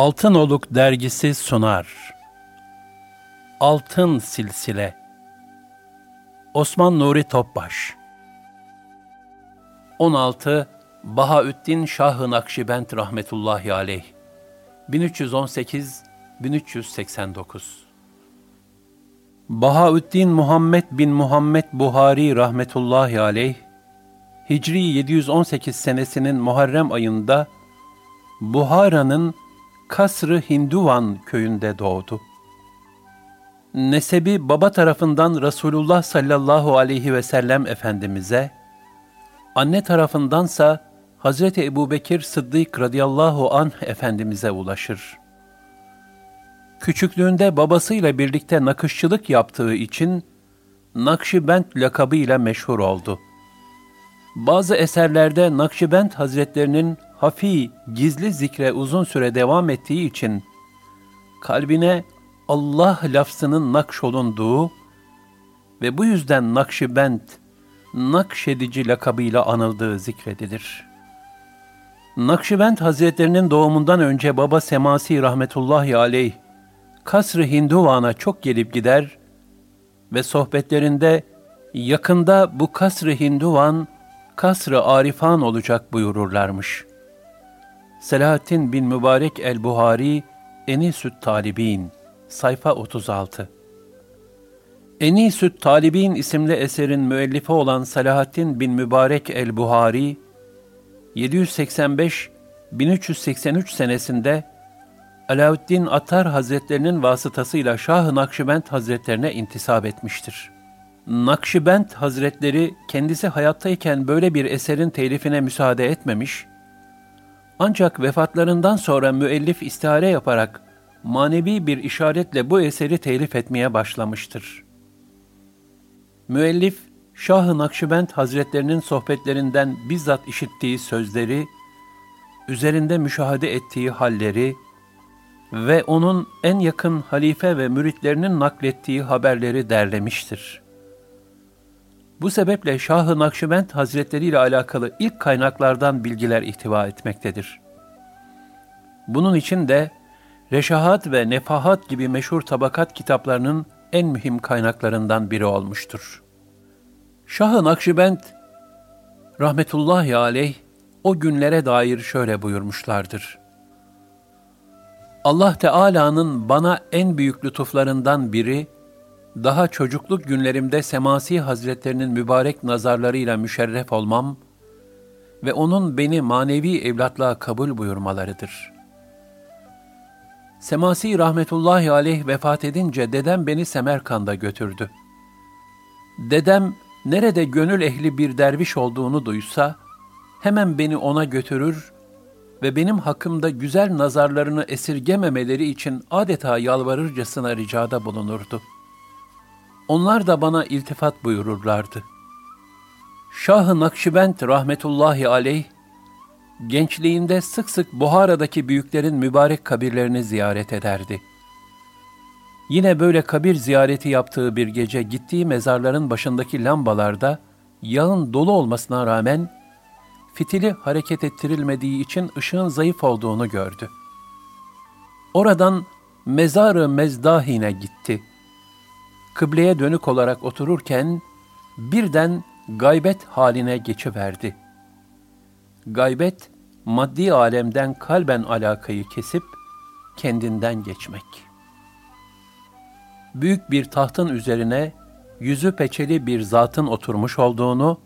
Altınoluk dergisi sunar. Altın Silsile. Osman Nuri Topbaş. 16 Bahaüddin Şah-ı Nakşibend rahmetullahi aleyh. 1318 1389 Bahaüddin Muhammed bin Muhammed Buhari rahmetullahi aleyh Hicri 718 senesinin Muharrem ayında Buhara'nın Kasrı Hinduvan köyünde doğdu. Nesebi baba tarafından Resulullah sallallahu aleyhi ve sellem Efendimiz'e, anne tarafındansa Hazreti Ebubekir Sıddık radıyallahu anh Efendimiz'e ulaşır. Küçüklüğünde babasıyla birlikte nakışçılık yaptığı için Nakşibend lakabı ile meşhur oldu. Bazı eserlerde Nakşibend Hazretlerinin hafi, gizli zikre uzun süre devam ettiği için kalbine Allah lafzının nakşolunduğu ve bu yüzden Nakşibend, Nakşedici lakabıyla anıldığı zikredilir. Nakşibend Hazretlerinin doğumundan önce baba Semasi rahmetullahi aleyh, Kasr-ı Hinduvan'a çok gelip gider ve sohbetlerinde yakında bu Kasr-ı Hinduvan, Kasr-ı Arifan olacak buyururlarmış.'' Selahattin bin Mübarek el-Buhari, Enisüt Talibin, sayfa 36 Enisüt Talibin isimli eserin müellifi olan Selahattin bin Mübarek el-Buhari, 785-1383 senesinde Alaaddin Attar Hazretlerinin vasıtasıyla Şah-ı Nakşibend Hazretlerine intisap etmiştir. Nakşibend Hazretleri kendisi hayattayken böyle bir eserin telifine müsaade etmemiş, ancak vefatlarından sonra müellif istihare yaparak manevi bir işaretle bu eseri telif etmeye başlamıştır. Müellif, Şah-ı Nakşibend Hazretlerinin sohbetlerinden bizzat işittiği sözleri, üzerinde müşahede ettiği halleri ve onun en yakın halife ve müritlerinin naklettiği haberleri derlemiştir. Bu sebeple Şah-ı Nakşibend Hazretleri ile alakalı ilk kaynaklardan bilgiler ihtiva etmektedir. Bunun için de Reşahat ve Nefahat gibi meşhur tabakat kitaplarının en mühim kaynaklarından biri olmuştur. Şah-ı Nakşibend rahmetullahi aleyh o günlere dair şöyle buyurmuşlardır. Allah Teala'nın bana en büyük lütuflarından biri, daha çocukluk günlerimde Semasi Hazretlerinin mübarek nazarlarıyla müşerref olmam ve onun beni manevi evlatlığa kabul buyurmalarıdır. Semasi rahmetullahi aleyh vefat edince dedem beni Semerkand'a götürdü. Dedem nerede gönül ehli bir derviş olduğunu duysa, hemen beni ona götürür ve benim hakkımda güzel nazarlarını esirgememeleri için adeta yalvarırcasına ricada bulunurdu.'' Onlar da bana iltifat buyururlardı. Şah-ı Nakşibend rahmetullahi aleyh, gençliğinde sık sık Buhara'daki büyüklerin mübarek kabirlerini ziyaret ederdi. Yine böyle kabir ziyareti yaptığı bir gece gittiği mezarların başındaki lambalarda yağın dolu olmasına rağmen fitili hareket ettirilmediği için ışığın zayıf olduğunu gördü. Oradan mezarı mezdahine gitti kıbleye dönük olarak otururken birden gaybet haline geçiverdi. Gaybet, maddi alemden kalben alakayı kesip kendinden geçmek. Büyük bir tahtın üzerine yüzü peçeli bir zatın oturmuş olduğunu,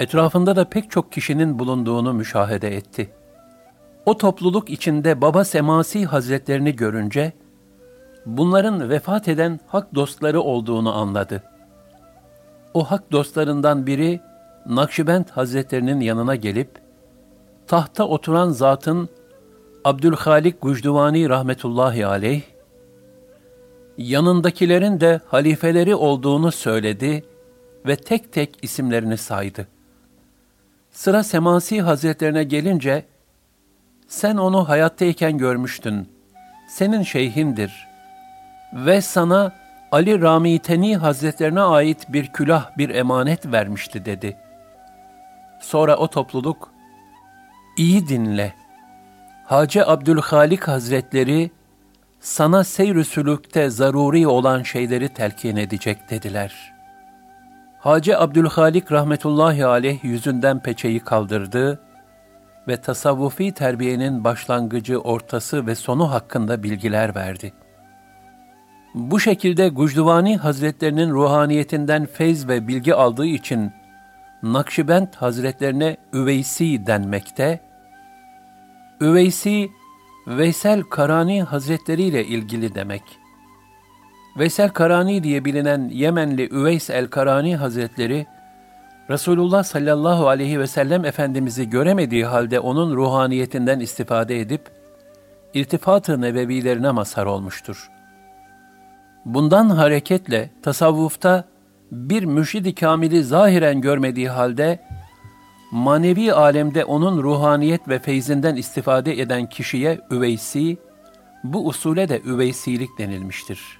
etrafında da pek çok kişinin bulunduğunu müşahede etti. O topluluk içinde Baba Semasi Hazretlerini görünce, bunların vefat eden hak dostları olduğunu anladı. O hak dostlarından biri, Nakşibend Hazretlerinin yanına gelip, tahta oturan zatın Abdülhalik Gucduvani rahmetullahi aleyh, yanındakilerin de halifeleri olduğunu söyledi ve tek tek isimlerini saydı. Sıra Semasi Hazretlerine gelince, sen onu hayattayken görmüştün, senin şeyhindir ve sana Ali Ramiteni Hazretlerine ait bir külah, bir emanet vermişti dedi. Sonra o topluluk, iyi dinle, Hacı Abdülhalik Hazretleri, sana seyr-i sülükte zaruri olan şeyleri telkin edecek dediler. Hacı Abdülhalik rahmetullahi aleyh yüzünden peçeyi kaldırdı ve tasavvufi terbiyenin başlangıcı, ortası ve sonu hakkında bilgiler verdi. Bu şekilde Gucduvani Hazretlerinin ruhaniyetinden feyz ve bilgi aldığı için Nakşibend Hazretlerine Üveysi denmekte, Üveysi, Veysel Karani Hazretleri ile ilgili demek. Veysel Karani diye bilinen Yemenli Üveys el-Karani Hazretleri, Resulullah sallallahu aleyhi ve sellem Efendimiz'i göremediği halde onun ruhaniyetinden istifade edip, irtifat-ı nebevilerine mazhar olmuştur. Bundan hareketle tasavvufta bir mürşid-i kamili zahiren görmediği halde, manevi alemde onun ruhaniyet ve feyzinden istifade eden kişiye üveysi, bu usule de üveysilik denilmiştir.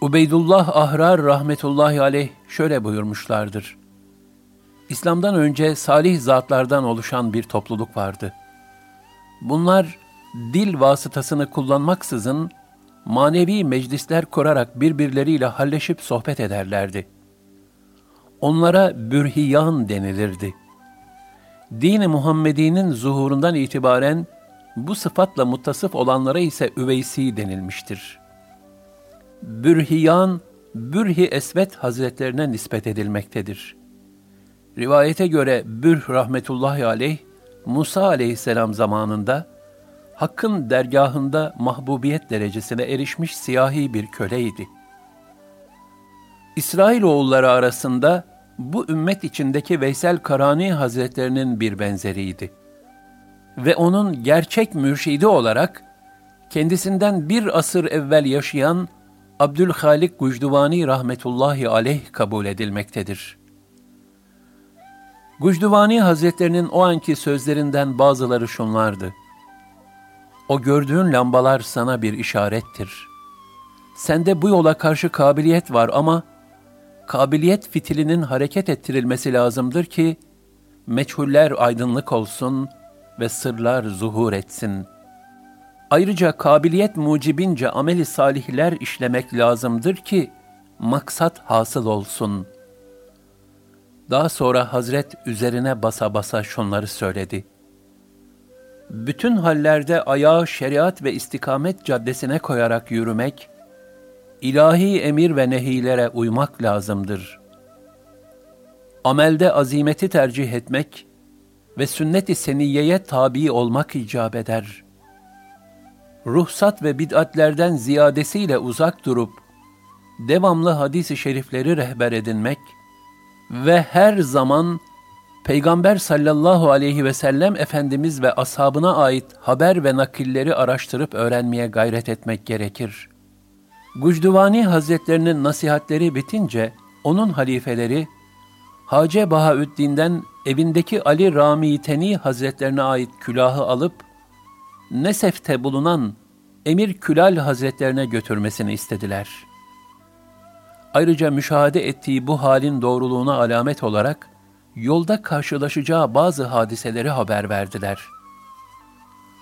Ubeydullah Ahrar rahmetullahi aleyh şöyle buyurmuşlardır. İslam'dan önce salih zatlardan oluşan bir topluluk vardı. Bunlar dil vasıtasını kullanmaksızın manevi meclisler kurarak birbirleriyle halleşip sohbet ederlerdi. Onlara bürhiyan denilirdi. Din-i Muhammedi'nin zuhurundan itibaren bu sıfatla muttasıf olanlara ise üveysi denilmiştir. Bürhiyan, Bürhi Esvet Hazretlerine nispet edilmektedir. Rivayete göre Bürh rahmetullahi aleyh, Musa aleyhisselam zamanında, Hakk'ın dergahında mahbubiyet derecesine erişmiş siyahi bir köleydi. İsrailoğulları arasında bu ümmet içindeki Veysel Karani Hazretlerinin bir benzeriydi. Ve onun gerçek mürşidi olarak kendisinden bir asır evvel yaşayan Abdülhalik Gucduvani rahmetullahi aleyh kabul edilmektedir. Gucduvani Hazretlerinin o anki sözlerinden bazıları şunlardı. O gördüğün lambalar sana bir işarettir. Sende bu yola karşı kabiliyet var ama kabiliyet fitilinin hareket ettirilmesi lazımdır ki meçhuller aydınlık olsun ve sırlar zuhur etsin. Ayrıca kabiliyet mucibince ameli salihler işlemek lazımdır ki maksat hasıl olsun. Daha sonra Hazret üzerine basa basa şunları söyledi. Bütün hallerde ayağı şeriat ve istikamet caddesine koyarak yürümek, ilahi emir ve nehilere uymak lazımdır. Amelde azimeti tercih etmek ve sünnet-i seniyeye tabi olmak icap eder. Ruhsat ve bid'atlerden ziyadesiyle uzak durup, devamlı hadis-i şerifleri rehber edinmek ve her zaman Peygamber sallallahu aleyhi ve sellem Efendimiz ve ashabına ait haber ve nakilleri araştırıp öğrenmeye gayret etmek gerekir.'' Gucduvani Hazretlerinin nasihatleri bitince onun halifeleri Hace Bahaüddin'den evindeki Ali Rami Teni Hazretlerine ait külahı alıp Nesef'te bulunan Emir Külal Hazretlerine götürmesini istediler. Ayrıca müşahede ettiği bu halin doğruluğuna alamet olarak yolda karşılaşacağı bazı hadiseleri haber verdiler.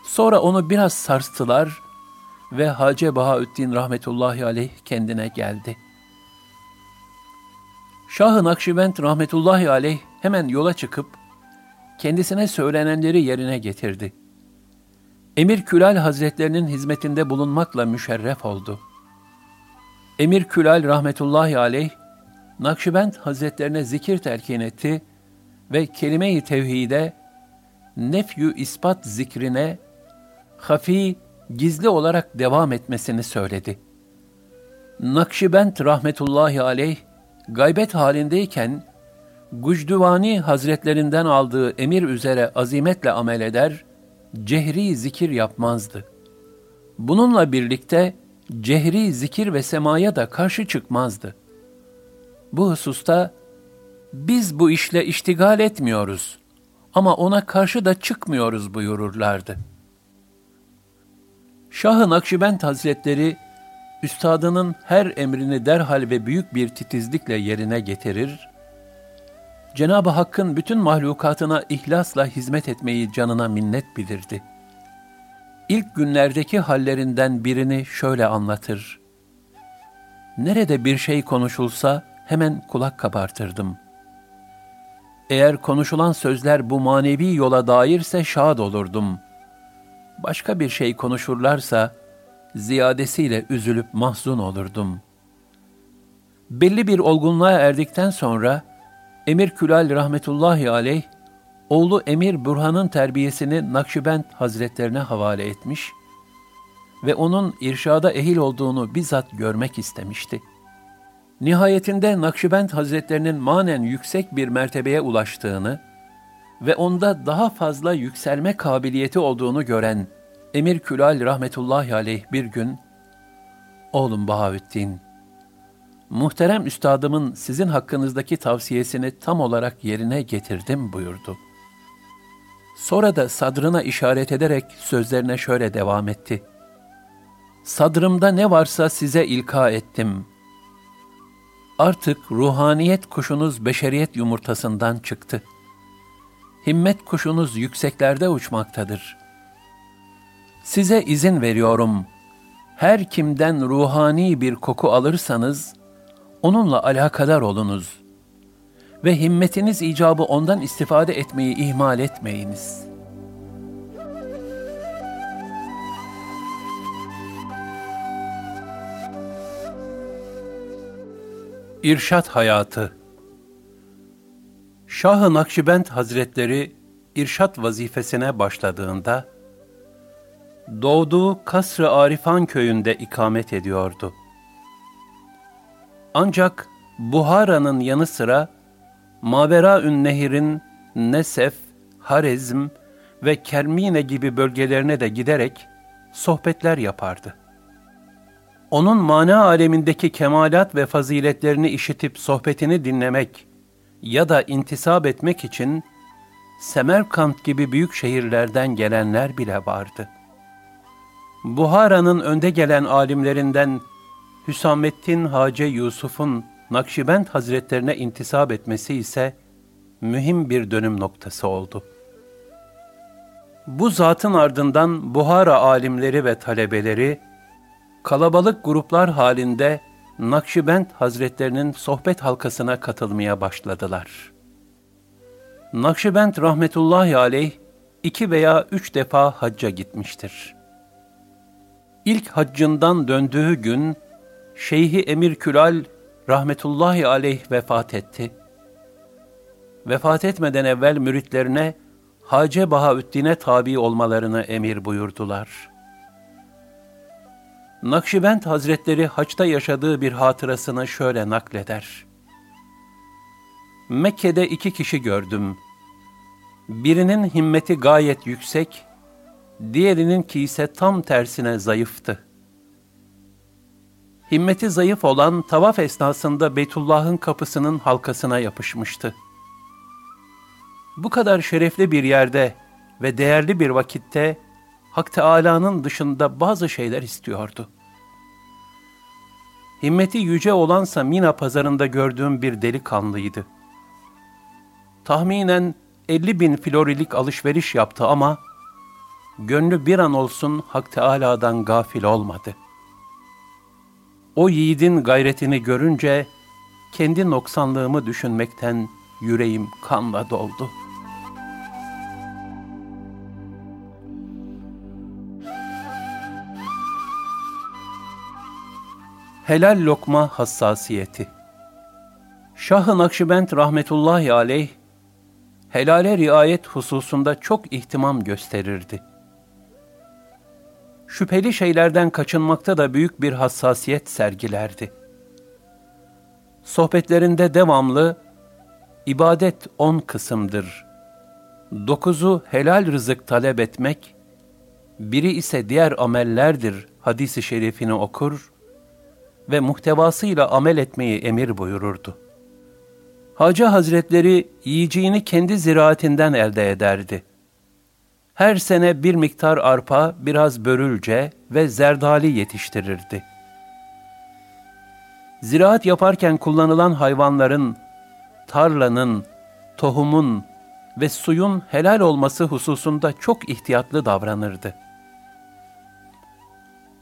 Sonra onu biraz sarstılar ve Hacı Bahaüddin rahmetullahi aleyh kendine geldi. Şah-ı Nakşibend rahmetullahi aleyh hemen yola çıkıp kendisine söylenenleri yerine getirdi. Emir Külal Hazretlerinin hizmetinde bulunmakla müşerref oldu. Emir Külal rahmetullahi aleyh, Nakşibend Hazretlerine zikir telkin etti ve kelime-i tevhide, nefyü ispat zikrine, hafi, gizli olarak devam etmesini söyledi. Nakşibend rahmetullahi aleyh, gaybet halindeyken, Gucduvani Hazretlerinden aldığı emir üzere azimetle amel eder, cehri zikir yapmazdı. Bununla birlikte cehri zikir ve semaya da karşı çıkmazdı. Bu hususta biz bu işle iştigal etmiyoruz ama ona karşı da çıkmıyoruz buyururlardı. Şah-ı Nakşibend Hazretleri, üstadının her emrini derhal ve büyük bir titizlikle yerine getirir, Cenab-ı Hakk'ın bütün mahlukatına ihlasla hizmet etmeyi canına minnet bilirdi. İlk günlerdeki hallerinden birini şöyle anlatır. Nerede bir şey konuşulsa hemen kulak kabartırdım. Eğer konuşulan sözler bu manevi yola dairse şad olurdum. Başka bir şey konuşurlarsa ziyadesiyle üzülüp mahzun olurdum. Belli bir olgunluğa erdikten sonra Emir Külal rahmetullahi aleyh, oğlu Emir Burhan'ın terbiyesini Nakşibend Hazretlerine havale etmiş ve onun irşada ehil olduğunu bizzat görmek istemişti. Nihayetinde Nakşibend Hazretlerinin manen yüksek bir mertebeye ulaştığını ve onda daha fazla yükselme kabiliyeti olduğunu gören Emir Külal rahmetullahi aleyh bir gün, Oğlum Bahaüddin, muhterem üstadımın sizin hakkınızdaki tavsiyesini tam olarak yerine getirdim buyurdu. Sonra da sadrına işaret ederek sözlerine şöyle devam etti. Sadrımda ne varsa size ilka ettim. Artık ruhaniyet kuşunuz beşeriyet yumurtasından çıktı. Himmet kuşunuz yükseklerde uçmaktadır. Size izin veriyorum. Her kimden ruhani bir koku alırsanız, onunla alakadar olunuz ve himmetiniz icabı ondan istifade etmeyi ihmal etmeyiniz. İrşat Hayatı Şah-ı Nakşibend Hazretleri irşat vazifesine başladığında, doğduğu Kasr-ı Arifan köyünde ikamet ediyordu. Ancak Buhara'nın yanı sıra Maveraün Nehir'in Nesef, Harezm ve Kermine gibi bölgelerine de giderek sohbetler yapardı. Onun mana alemindeki kemalat ve faziletlerini işitip sohbetini dinlemek ya da intisap etmek için Semerkant gibi büyük şehirlerden gelenler bile vardı. Buhara'nın önde gelen alimlerinden Hüsamettin Hace Yusuf'un Nakşibend Hazretlerine intisap etmesi ise mühim bir dönüm noktası oldu. Bu zatın ardından Buhara alimleri ve talebeleri kalabalık gruplar halinde Nakşibend Hazretlerinin sohbet halkasına katılmaya başladılar. Nakşibend rahmetullahi aleyh iki veya üç defa hacca gitmiştir. İlk haccından döndüğü gün Şeyhi Emir Külal rahmetullahi aleyh vefat etti. Vefat etmeden evvel müritlerine Hace Bahaüddin'e tabi olmalarını emir buyurdular. Nakşibend Hazretleri haçta yaşadığı bir hatırasını şöyle nakleder. Mekke'de iki kişi gördüm. Birinin himmeti gayet yüksek, diğerinin ki ise tam tersine zayıftı. Himmeti zayıf olan tavaf esnasında Beytullah'ın kapısının halkasına yapışmıştı. Bu kadar şerefli bir yerde ve değerli bir vakitte Hak Teâlâ'nın dışında bazı şeyler istiyordu. Himmeti yüce olansa Mina pazarında gördüğüm bir delikanlıydı. Tahminen 50 bin florilik alışveriş yaptı ama gönlü bir an olsun Hak Teâlâ'dan gafil olmadı.'' O yiğidin gayretini görünce kendi noksanlığımı düşünmekten yüreğim kanla doldu. Helal lokma hassasiyeti Şah-ı Nakşibend rahmetullahi aleyh, helale riayet hususunda çok ihtimam gösterirdi. Şüpheli şeylerden kaçınmakta da büyük bir hassasiyet sergilerdi. Sohbetlerinde devamlı, ibadet on kısımdır. Dokuzu helal rızık talep etmek, biri ise diğer amellerdir hadisi şerifini okur ve muhtevasıyla amel etmeyi emir buyururdu. Hacı Hazretleri yiyeceğini kendi ziraatinden elde ederdi. Her sene bir miktar arpa, biraz börülce ve zerdali yetiştirirdi. Ziraat yaparken kullanılan hayvanların, tarlanın, tohumun ve suyun helal olması hususunda çok ihtiyatlı davranırdı.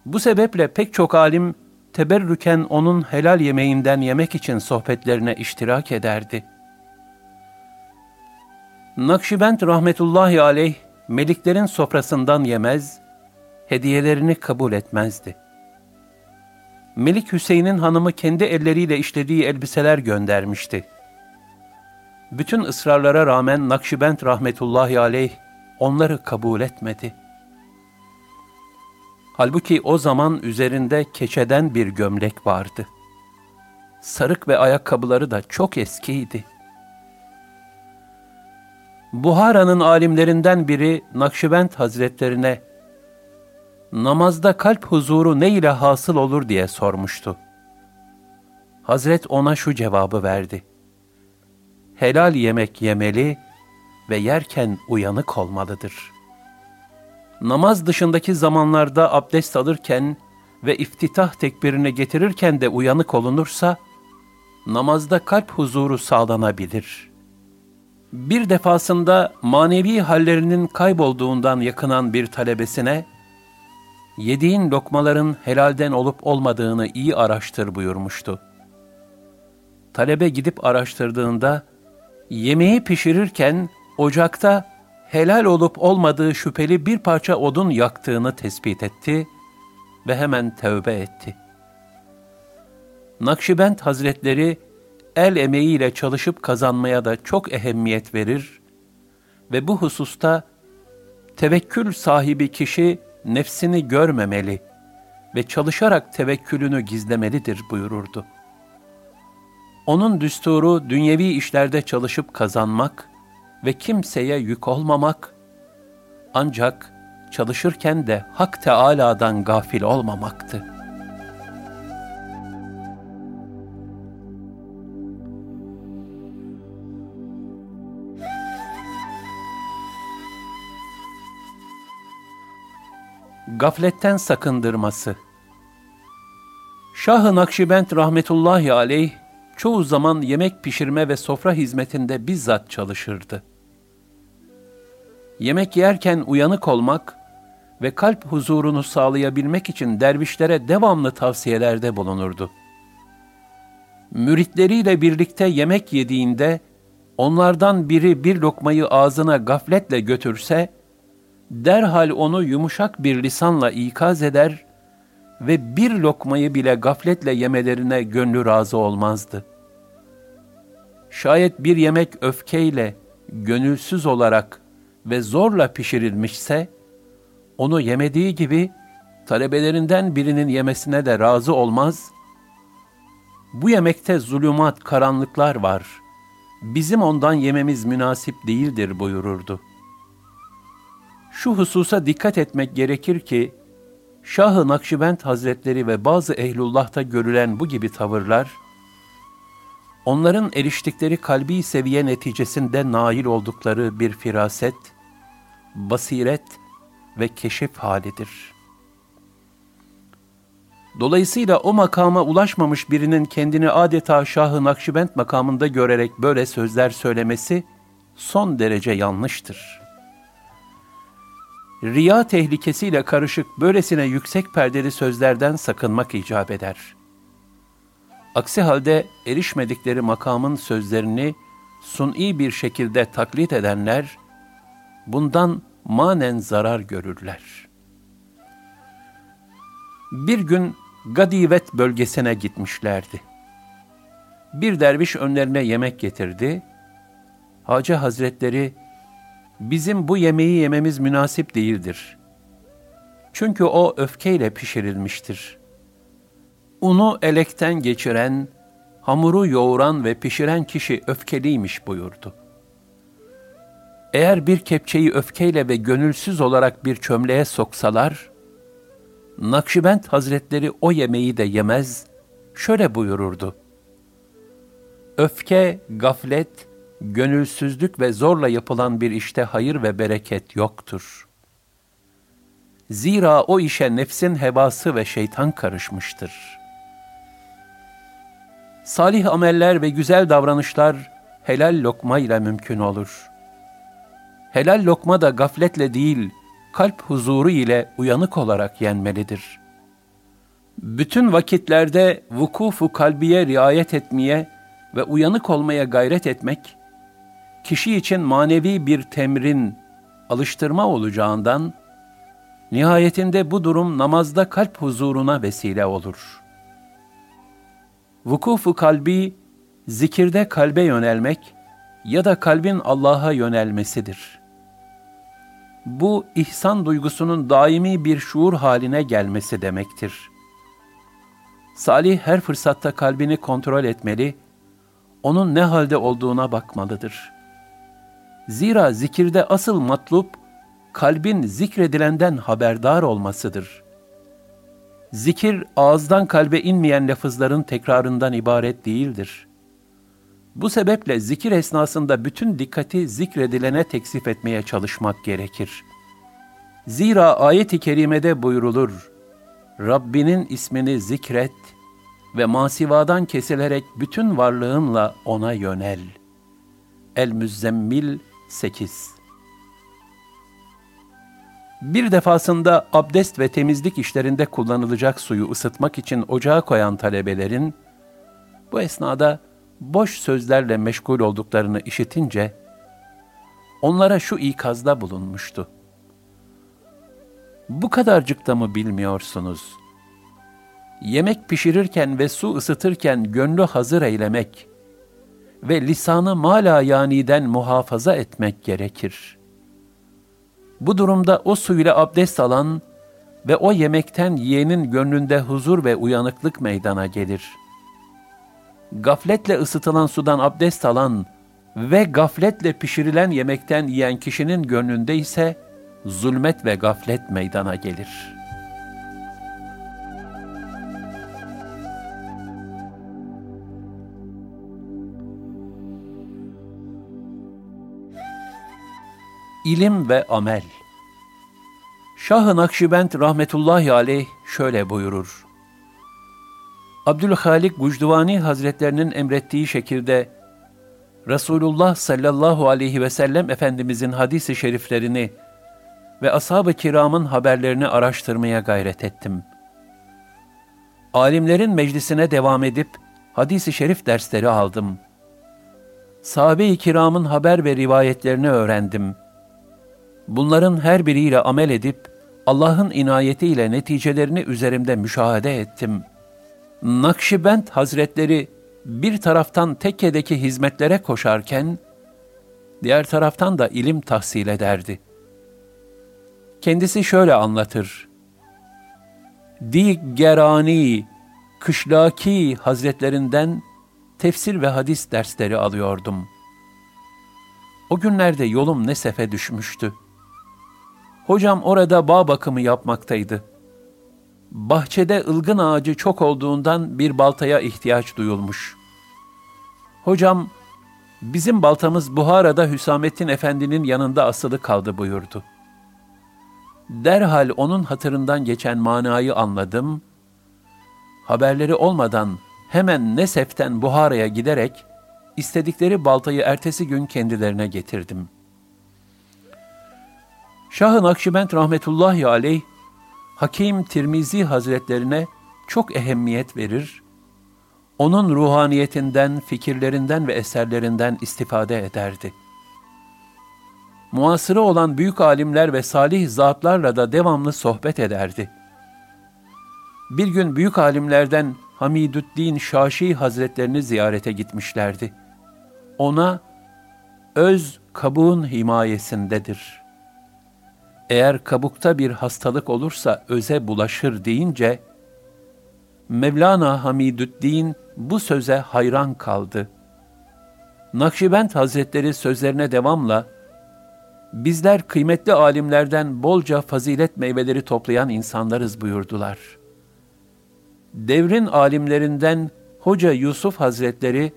Bu sebeple pek çok alim teberrüken onun helal yemeğinden yemek için sohbetlerine iştirak ederdi. Nakşibend rahmetullahi aleyh, meliklerin sofrasından yemez, hediyelerini kabul etmezdi. Melik Hüseyin'in hanımı kendi elleriyle işlediği elbiseler göndermişti. Bütün ısrarlara rağmen Nakşibend rahmetullahi aleyh onları kabul etmedi.'' Halbuki o zaman üzerinde keçeden bir gömlek vardı. Sarık ve ayakkabıları da çok eskiydi. Buhara'nın alimlerinden biri Nakşibend Hazretlerine namazda kalp huzuru ne ile hasıl olur diye sormuştu. Hazret ona şu cevabı verdi. Helal yemek yemeli ve yerken uyanık olmalıdır.'' Namaz dışındaki zamanlarda abdest alırken ve iftitah tekbirini getirirken de uyanık olunursa, namazda kalp huzuru sağlanabilir. Bir defasında manevi hallerinin kaybolduğundan yakınan bir talebesine, yediğin lokmaların helalden olup olmadığını iyi araştır buyurmuştu. Talebe gidip araştırdığında, yemeği pişirirken ocakta helal olup olmadığı şüpheli bir parça odun yaktığını tespit etti ve hemen tövbe etti. Nakşibend Hazretleri el emeğiyle çalışıp kazanmaya da çok ehemmiyet verir ve bu hususta tevekkül sahibi kişi nefsini görmemeli ve çalışarak tevekkülünü gizlemelidir buyururdu. Onun düsturu dünyevi işlerde çalışıp kazanmak ve kimseye yük olmamak, ancak çalışırken de Hak Teâlâ'dan gafil olmamaktı. Gafletten sakındırması Şah-ı Nakşibend rahmetullahi aleyh çoğu zaman yemek pişirme ve sofra hizmetinde bizzat çalışırdı yemek yerken uyanık olmak ve kalp huzurunu sağlayabilmek için dervişlere devamlı tavsiyelerde bulunurdu. Müritleriyle birlikte yemek yediğinde onlardan biri bir lokmayı ağzına gafletle götürse, derhal onu yumuşak bir lisanla ikaz eder ve bir lokmayı bile gafletle yemelerine gönlü razı olmazdı. Şayet bir yemek öfkeyle, gönülsüz olarak ve zorla pişirilmişse, onu yemediği gibi talebelerinden birinin yemesine de razı olmaz, bu yemekte zulümat, karanlıklar var, bizim ondan yememiz münasip değildir buyururdu. Şu hususa dikkat etmek gerekir ki, Şah-ı Nakşibend Hazretleri ve bazı ehlullah'ta görülen bu gibi tavırlar, onların eriştikleri kalbi seviye neticesinde nail oldukları bir firaset, basiret ve keşif halidir. Dolayısıyla o makama ulaşmamış birinin kendini adeta Şah-ı Nakşibend makamında görerek böyle sözler söylemesi son derece yanlıştır. Riya tehlikesiyle karışık böylesine yüksek perdeli sözlerden sakınmak icap eder. Aksi halde erişmedikleri makamın sözlerini suni bir şekilde taklit edenler, bundan manen zarar görürler. Bir gün Gadivet bölgesine gitmişlerdi. Bir derviş önlerine yemek getirdi. Hacı Hazretleri, bizim bu yemeği yememiz münasip değildir. Çünkü o öfkeyle pişirilmiştir. Unu elekten geçiren, hamuru yoğuran ve pişiren kişi öfkeliymiş buyurdu. Eğer bir kepçeyi öfkeyle ve gönülsüz olarak bir çömleğe soksalar, Nakşibend Hazretleri o yemeği de yemez, şöyle buyururdu. Öfke, gaflet, gönülsüzlük ve zorla yapılan bir işte hayır ve bereket yoktur. Zira o işe nefsin hebası ve şeytan karışmıştır. Salih ameller ve güzel davranışlar helal lokma ile mümkün olur. Helal lokma da gafletle değil, kalp huzuru ile uyanık olarak yenmelidir. Bütün vakitlerde vukufu kalbiye riayet etmeye ve uyanık olmaya gayret etmek, kişi için manevi bir temrin, alıştırma olacağından, nihayetinde bu durum namazda kalp huzuruna vesile olur. Vukufu kalbi, zikirde kalbe yönelmek ya da kalbin Allah'a yönelmesidir.'' Bu ihsan duygusunun daimi bir şuur haline gelmesi demektir. Salih her fırsatta kalbini kontrol etmeli, onun ne halde olduğuna bakmalıdır. Zira zikirde asıl matlup, kalbin zikredilenden haberdar olmasıdır. Zikir, ağızdan kalbe inmeyen lafızların tekrarından ibaret değildir. Bu sebeple zikir esnasında bütün dikkati zikredilene teksif etmeye çalışmak gerekir. Zira ayet-i kerimede buyurulur, Rabbinin ismini zikret ve masivadan kesilerek bütün varlığınla ona yönel. El-Müzzemmil 8 Bir defasında abdest ve temizlik işlerinde kullanılacak suyu ısıtmak için ocağa koyan talebelerin, bu esnada boş sözlerle meşgul olduklarını işitince, onlara şu ikazda bulunmuştu. Bu kadarcık da mı bilmiyorsunuz? Yemek pişirirken ve su ısıtırken gönlü hazır eylemek ve lisanı mala yaniden muhafaza etmek gerekir. Bu durumda o suyla abdest alan ve o yemekten yiyenin gönlünde huzur ve uyanıklık meydana gelir.'' Gafletle ısıtılan sudan abdest alan ve gafletle pişirilen yemekten yiyen kişinin gönlünde ise zulmet ve gaflet meydana gelir. İlim ve amel Şah-ı Nakşibend rahmetullahi aleyh şöyle buyurur. Abdülhalik Gucduvani Hazretlerinin emrettiği şekilde Resulullah sallallahu aleyhi ve sellem Efendimizin hadisi şeriflerini ve ashab-ı kiramın haberlerini araştırmaya gayret ettim. Alimlerin meclisine devam edip hadisi şerif dersleri aldım. Sahabe-i kiramın haber ve rivayetlerini öğrendim. Bunların her biriyle amel edip Allah'ın inayetiyle neticelerini üzerimde müşahede ettim.'' Nakşibend Hazretleri bir taraftan tekkedeki hizmetlere koşarken, diğer taraftan da ilim tahsil ederdi. Kendisi şöyle anlatır. Digerani, Kışlaki Hazretlerinden tefsir ve hadis dersleri alıyordum. O günlerde yolum ne sefe düşmüştü. Hocam orada bağ bakımı yapmaktaydı.'' Bahçede ılgın ağacı çok olduğundan bir baltaya ihtiyaç duyulmuş. Hocam, bizim baltamız Buhara'da Hüsamettin Efendi'nin yanında asılı kaldı buyurdu. Derhal onun hatırından geçen manayı anladım. Haberleri olmadan hemen Nesef'ten Buhara'ya giderek istedikleri baltayı ertesi gün kendilerine getirdim. Şah-ı Nakşibend rahmetullahi aleyh Hakim Tirmizi Hazretlerine çok ehemmiyet verir, onun ruhaniyetinden, fikirlerinden ve eserlerinden istifade ederdi. Muasırı olan büyük alimler ve salih zatlarla da devamlı sohbet ederdi. Bir gün büyük alimlerden Hamidüddin Şaşi Hazretlerini ziyarete gitmişlerdi. Ona öz kabuğun himayesindedir. Eğer kabukta bir hastalık olursa öze bulaşır deyince, Mevlana Hamidüddin bu söze hayran kaldı. Nakşibend Hazretleri sözlerine devamla, bizler kıymetli alimlerden bolca fazilet meyveleri toplayan insanlarız buyurdular. Devrin alimlerinden Hoca Yusuf Hazretleri,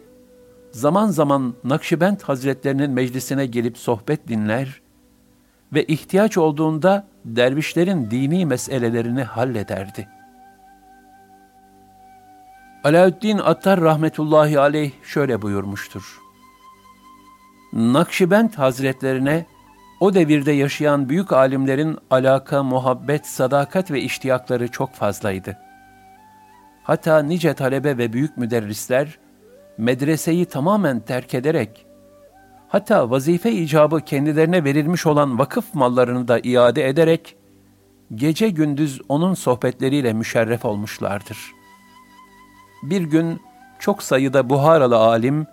zaman zaman Nakşibend Hazretlerinin meclisine gelip sohbet dinler ve ihtiyaç olduğunda dervişlerin dini meselelerini hallederdi. Alaüddin Attar rahmetullahi aleyh şöyle buyurmuştur. Nakşibend Hazretlerine o devirde yaşayan büyük alimlerin alaka, muhabbet, sadakat ve iştiyakları çok fazlaydı. Hatta nice talebe ve büyük müderrisler medreseyi tamamen terk ederek hatta vazife icabı kendilerine verilmiş olan vakıf mallarını da iade ederek gece gündüz onun sohbetleriyle müşerref olmuşlardır. Bir gün çok sayıda Buharalı alim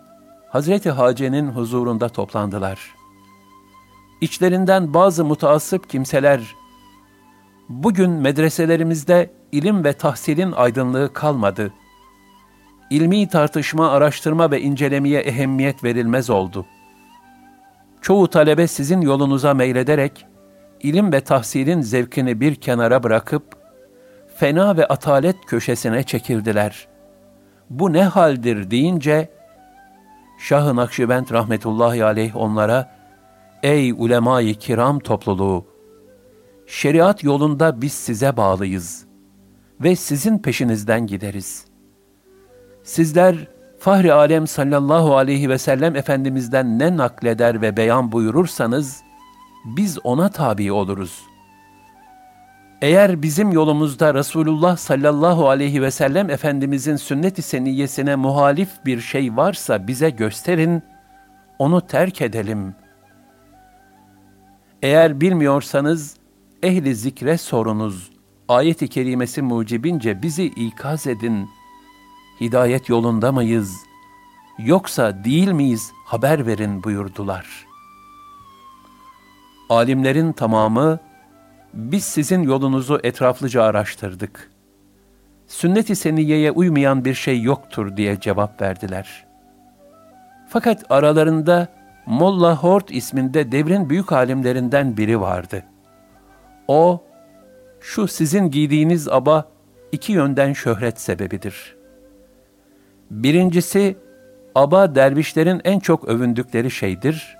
Hazreti Hace'nin huzurunda toplandılar. İçlerinden bazı mutaassıp kimseler bugün medreselerimizde ilim ve tahsilin aydınlığı kalmadı. İlmi tartışma, araştırma ve incelemeye ehemmiyet verilmez oldu. Çoğu talebe sizin yolunuza meylederek, ilim ve tahsilin zevkini bir kenara bırakıp, fena ve atalet köşesine çekildiler. Bu ne haldir deyince, Şah-ı Nakşibend rahmetullahi aleyh onlara, Ey ulemayı kiram topluluğu! Şeriat yolunda biz size bağlıyız ve sizin peşinizden gideriz. Sizler Fahri Alem sallallahu aleyhi ve sellem Efendimiz'den ne nakleder ve beyan buyurursanız, biz ona tabi oluruz. Eğer bizim yolumuzda Resulullah sallallahu aleyhi ve sellem Efendimizin sünnet-i seniyyesine muhalif bir şey varsa bize gösterin, onu terk edelim. Eğer bilmiyorsanız, ehli zikre sorunuz. Ayet-i kerimesi mucibince bizi ikaz edin. Hidayet yolunda mıyız? Yoksa değil miyiz? Haber verin buyurdular. Alimlerin tamamı, biz sizin yolunuzu etraflıca araştırdık. Sünnet-i seniyeye uymayan bir şey yoktur diye cevap verdiler. Fakat aralarında Molla Hort isminde devrin büyük alimlerinden biri vardı.'' O, şu sizin giydiğiniz aba iki yönden şöhret sebebidir. Birincisi, aba dervişlerin en çok övündükleri şeydir.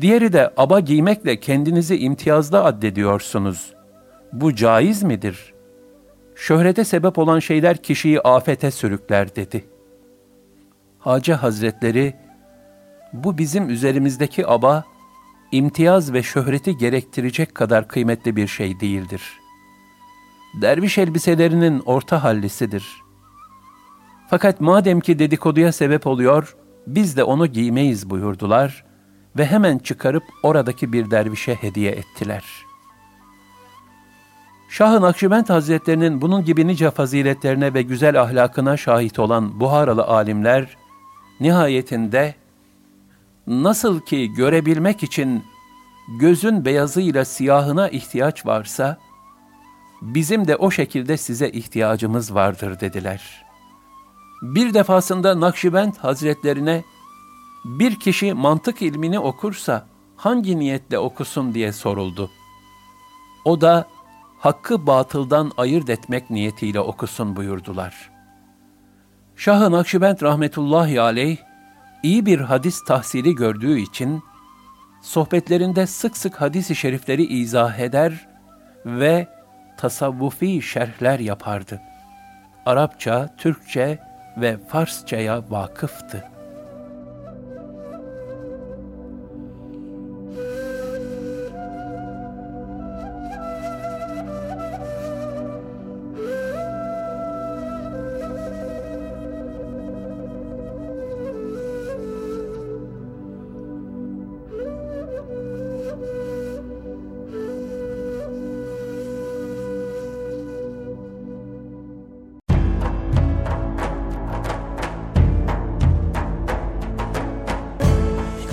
Diğeri de aba giymekle kendinizi imtiyazda addediyorsunuz. Bu caiz midir? Şöhrete sebep olan şeyler kişiyi afete sürükler dedi. Hacı Hazretleri, bu bizim üzerimizdeki aba, imtiyaz ve şöhreti gerektirecek kadar kıymetli bir şey değildir. Derviş elbiselerinin orta hallisidir. Fakat madem ki dedikoduya sebep oluyor, biz de onu giymeyiz buyurdular ve hemen çıkarıp oradaki bir dervişe hediye ettiler. Şah-ı Nakşibend Hazretlerinin bunun gibi nice faziletlerine ve güzel ahlakına şahit olan Buharalı alimler, nihayetinde nasıl ki görebilmek için gözün beyazıyla siyahına ihtiyaç varsa, bizim de o şekilde size ihtiyacımız vardır dediler. Bir defasında Nakşibend Hazretlerine, bir kişi mantık ilmini okursa hangi niyetle okusun diye soruldu. O da hakkı batıldan ayırt etmek niyetiyle okusun buyurdular. Şah-ı Nakşibend rahmetullahi aleyh, iyi bir hadis tahsili gördüğü için, sohbetlerinde sık sık hadis-i şerifleri izah eder ve tasavvufi şerhler yapardı. Arapça, Türkçe ve Farsçaya vakıftı.